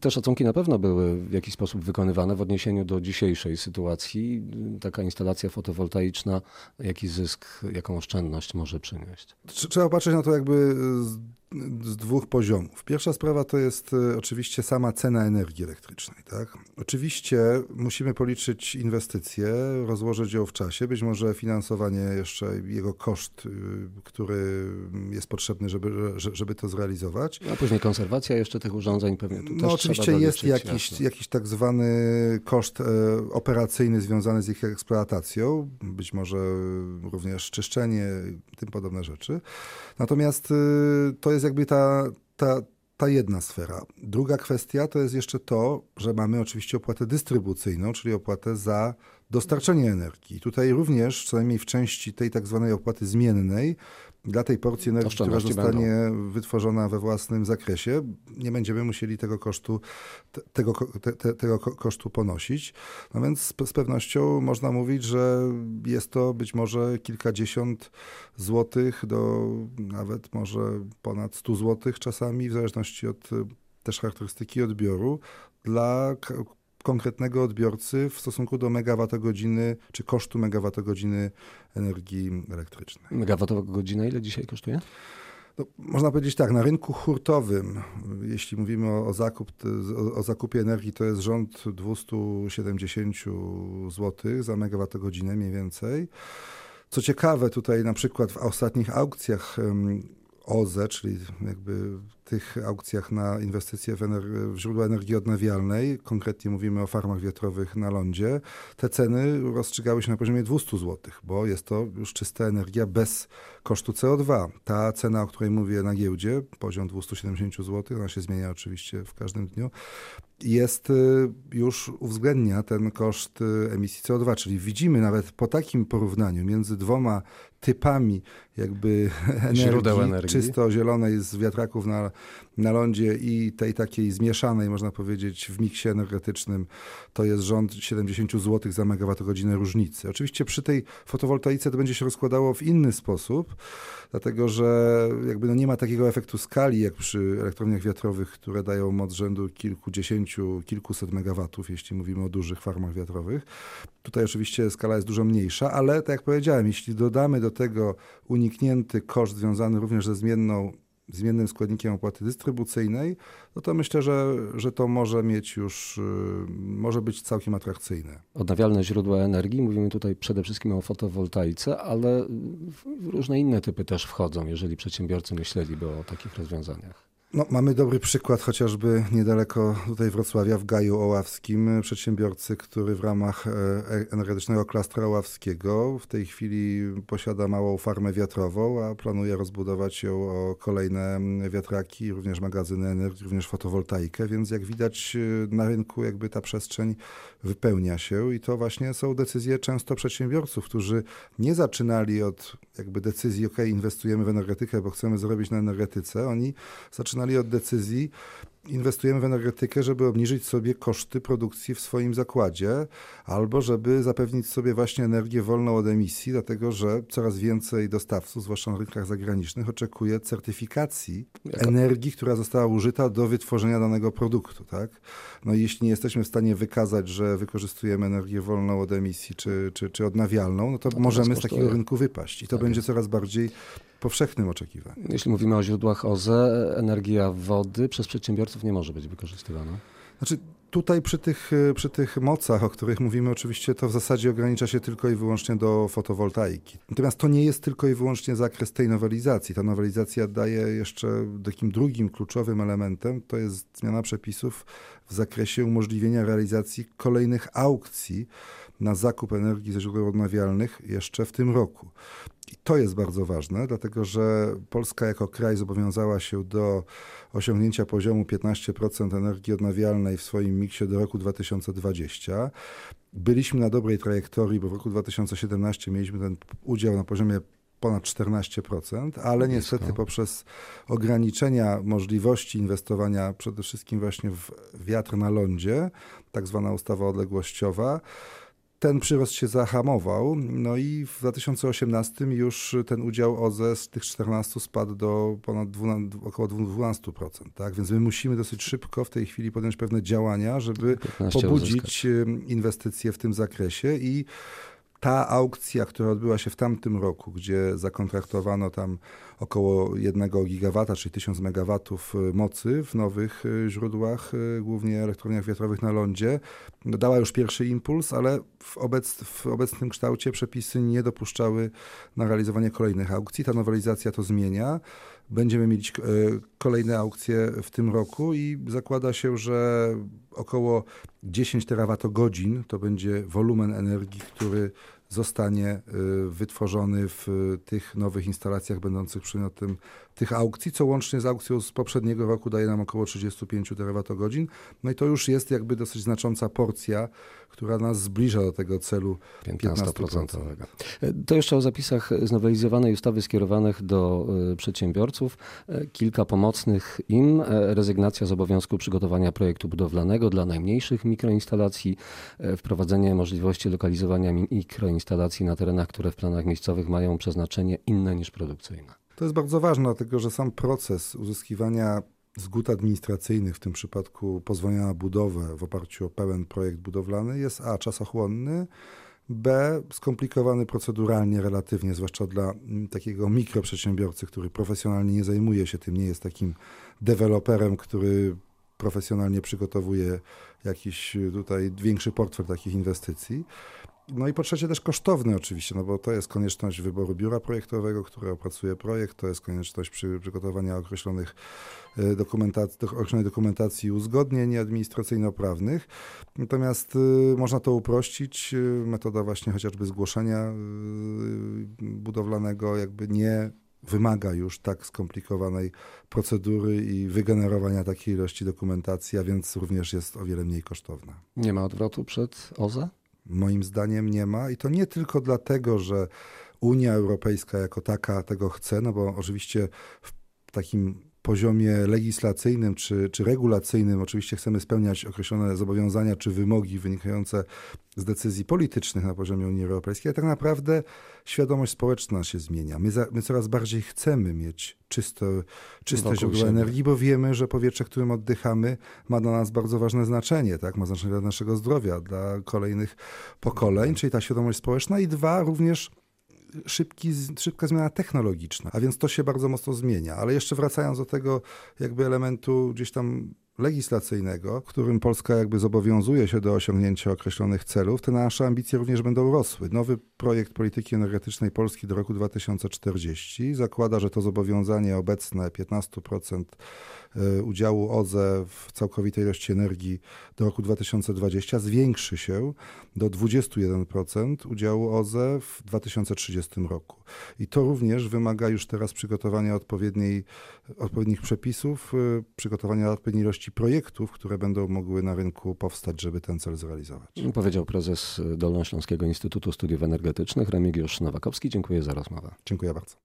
Te szacunki na pewno były w jakiś sposób wykonywane w odniesieniu do dzisiejszej sytuacji. Taka instalacja fotowoltaiczna, jaki zysk, jaką oszczędność może przynieść? Trzeba patrzeć na to jakby z dwóch poziomów. Pierwsza sprawa to jest e, oczywiście sama cena energii elektrycznej. Tak? Oczywiście musimy policzyć inwestycje, rozłożyć ją w czasie, być może finansowanie jeszcze jego koszt, y, który jest potrzebny, żeby, żeby to zrealizować. A później konserwacja jeszcze tych urządzeń pewnie tu No oczywiście jest jakiś, jakiś tak zwany koszt e, operacyjny związany z ich eksploatacją, być może również czyszczenie, tym podobne rzeczy. Natomiast y, to jest jakby ta, ta, ta jedna sfera. Druga kwestia to jest jeszcze to, że mamy oczywiście opłatę dystrybucyjną, czyli opłatę za dostarczenie energii. Tutaj również, co najmniej w części tej tak zwanej opłaty zmiennej, dla tej porcji energii, która zostanie będą. wytworzona we własnym zakresie, nie będziemy musieli tego kosztu, tego, te, te, tego kosztu ponosić. No więc z, z pewnością można mówić, że jest to być może kilkadziesiąt złotych do nawet może ponad 100 złotych czasami, w zależności od też charakterystyki odbioru dla konkretnego odbiorcy w stosunku do megawattogodziny czy kosztu megawattogodziny energii elektrycznej. Megawattogodzina ile dzisiaj kosztuje? No, można powiedzieć tak, na rynku hurtowym, jeśli mówimy o, o, zakup, o, o, zakupie energii, to jest rząd 270 zł za megawattogodzinę mniej więcej. Co ciekawe, tutaj na przykład w ostatnich aukcjach OZE, czyli jakby tych aukcjach na inwestycje w, ener- w, źródła energii odnawialnej, konkretnie mówimy o farmach wiatrowych na lądzie, te ceny rozstrzygały się na poziomie 200 zł, bo jest to już czysta energia bez kosztu CO2. Ta cena, o której mówię na giełdzie, poziom 270 zł, ona się zmienia oczywiście w każdym dniu, jest y, już uwzględnia ten koszt y, emisji CO2, czyli widzimy nawet po takim porównaniu między dwoma typami jakby energii, energii. czysto zielonej z wiatraków na na lądzie i tej takiej zmieszanej, można powiedzieć, w miksie energetycznym, to jest rząd 70 zł za megawattogodzinę różnicy. Oczywiście przy tej fotowoltaice to będzie się rozkładało w inny sposób, dlatego że jakby no nie ma takiego efektu skali, jak przy elektrowniach wiatrowych, które dają moc rzędu kilkudziesięciu, kilkuset megawatów, jeśli mówimy o dużych farmach wiatrowych. Tutaj oczywiście skala jest dużo mniejsza, ale tak jak powiedziałem, jeśli dodamy do tego uniknięty koszt związany również ze zmienną zmiennym składnikiem opłaty dystrybucyjnej, no to myślę, że, że to może mieć już, y, może być całkiem atrakcyjne. Odnawialne źródła energii, mówimy tutaj przede wszystkim o fotowoltaice, ale różne inne typy też wchodzą, jeżeli przedsiębiorcy myśleliby o takich rozwiązaniach. No, mamy dobry przykład chociażby niedaleko tutaj Wrocławia, w Gaju Oławskim, przedsiębiorcy, który w ramach e, energetycznego klastra oławskiego w tej chwili posiada małą farmę wiatrową, a planuje rozbudować ją o kolejne wiatraki, również magazyny energii, również fotowoltaikę, więc jak widać e, na rynku jakby ta przestrzeń wypełnia się i to właśnie są decyzje często przedsiębiorców, którzy nie zaczynali od jakby decyzji, ok, inwestujemy w energetykę, bo chcemy zrobić na energetyce, oni zaczynali od decyzji, inwestujemy w energetykę, żeby obniżyć sobie koszty produkcji w swoim zakładzie, albo żeby zapewnić sobie właśnie energię wolną od emisji, dlatego że coraz więcej dostawców, zwłaszcza na rynkach zagranicznych, oczekuje certyfikacji energii, która została użyta do wytworzenia danego produktu. Tak? No i jeśli nie jesteśmy w stanie wykazać, że wykorzystujemy energię wolną od emisji czy, czy, czy odnawialną, no to, no możemy z takiego rynku wypaść. I to tak będzie coraz bardziej powszechnym oczekiwaniu. Jeśli mówimy o źródłach OZE, energia wody przez nie może być wykorzystywana. Znaczy, tutaj przy tych, przy tych mocach, o których mówimy, oczywiście to w zasadzie ogranicza się tylko i wyłącznie do fotowoltaiki. Natomiast to nie jest tylko i wyłącznie zakres tej nowelizacji. Ta nowelizacja daje jeszcze takim drugim kluczowym elementem, to jest zmiana przepisów w zakresie umożliwienia realizacji kolejnych aukcji na zakup energii ze źródeł odnawialnych jeszcze w tym roku. I to jest bardzo ważne, dlatego że Polska jako kraj zobowiązała się do osiągnięcia poziomu 15% energii odnawialnej w swoim miksie do roku 2020. Byliśmy na dobrej trajektorii, bo w roku 2017 mieliśmy ten udział na poziomie ponad 14%, ale niestety poprzez ograniczenia możliwości inwestowania przede wszystkim właśnie w wiatr na lądzie, tak zwana ustawa odległościowa, ten przyrost się zahamował, no i w 2018 już ten udział OZE z tych 14 spadł do ponad 12, około 12%. Tak? Więc my musimy dosyć szybko w tej chwili podjąć pewne działania, żeby pobudzić uzyskać. inwestycje w tym zakresie i ta aukcja, która odbyła się w tamtym roku, gdzie zakontraktowano tam około 1 gigawata, czyli 1000 megawatów y, mocy w nowych y, źródłach, y, głównie elektrowniach wiatrowych na lądzie, dała już pierwszy impuls, ale w, obec, w obecnym kształcie przepisy nie dopuszczały na realizowanie kolejnych aukcji. Ta nowelizacja to zmienia. Będziemy mieć kolejne aukcje w tym roku i zakłada się, że około 10 terawatogodzin to będzie wolumen energii, który zostanie y, wytworzony w tych nowych instalacjach będących przedmiotem tych aukcji, co łącznie z aukcją z poprzedniego roku daje nam około 35 terawatogodzin. No i to już jest jakby dosyć znacząca porcja, która nas zbliża do tego celu 15%. 15%. To jeszcze o zapisach znowelizowanej ustawy skierowanych do y, przedsiębiorców. E, kilka pomocnych im. E, rezygnacja z obowiązku przygotowania projektu budowlanego dla najmniejszych mikroinstalacji, e, wprowadzenie możliwości lokalizowania mikroinstalacji na terenach, które w planach miejscowych mają przeznaczenie inne niż produkcyjne. To jest bardzo ważne, dlatego że sam proces uzyskiwania zgód administracyjnych, w tym przypadku pozwolenia na budowę w oparciu o pełen projekt budowlany, jest A czasochłonny, B skomplikowany proceduralnie relatywnie, zwłaszcza dla takiego mikroprzedsiębiorcy, który profesjonalnie nie zajmuje się tym, nie jest takim deweloperem, który profesjonalnie przygotowuje jakiś tutaj większy portfel takich inwestycji. No i po trzecie też kosztowny oczywiście, no bo to jest konieczność wyboru biura projektowego, które opracuje projekt, to jest konieczność przy przygotowania określonych e, dokumentacji, określonej dokumentacji uzgodnień administracyjno-prawnych. Natomiast y, można to uprościć. Y, metoda właśnie chociażby zgłoszenia budowlanego jakby nie wymaga już tak skomplikowanej procedury i wygenerowania takiej ilości dokumentacji, a więc również jest o wiele mniej kosztowna. Nie ma odwrotu przed OZE? Moim zdaniem nie ma. I to nie tylko dlatego, że Unia Europejska jako taka tego chce, no bo oczywiście w takim poziomie legislacyjnym czy, czy regulacyjnym oczywiście chcemy spełniać określone zobowiązania czy wymogi wynikające z decyzji politycznych na poziomie Unii Europejskiej, ale tak naprawdę świadomość społeczna się zmienia. My, za, my coraz bardziej chcemy mieć czyste, czyste źródła energii, bo wiemy, że powietrze, którym oddychamy, ma dla nas bardzo ważne znaczenie, tak? ma znaczenie dla naszego zdrowia, dla kolejnych pokoleń, czyli ta świadomość społeczna i dwa, również szybki, szybka zmiana technologiczna, a więc to się bardzo mocno zmienia. Ale jeszcze wracając do tego jakby elementu gdzieś tam legislacyjnego, którym Polska jakby zobowiązuje się do osiągnięcia określonych celów, te nasze ambicje również będą rosły. Nowy projekt polityki energetycznej Polski do roku 2040 zakłada, że to zobowiązanie obecne 15% e, udziału OZE w całkowitej ilości energii do roku 2020 zwiększy się do 21% udziału OZE w 2030 roku. I to również wymaga już teraz przygotowania odpowiednich przepisów, e, przygotowania odpowiedniej ilości ilości projektów, które będą mogły na rynku powstać, żeby ten cel zrealizować. Powiedział prezes Dolnośląskiego Instytutu Studiów Energetycznych Remigiusz Nowakowski. Dziękuję za rozmowę. Dziękuję bardzo.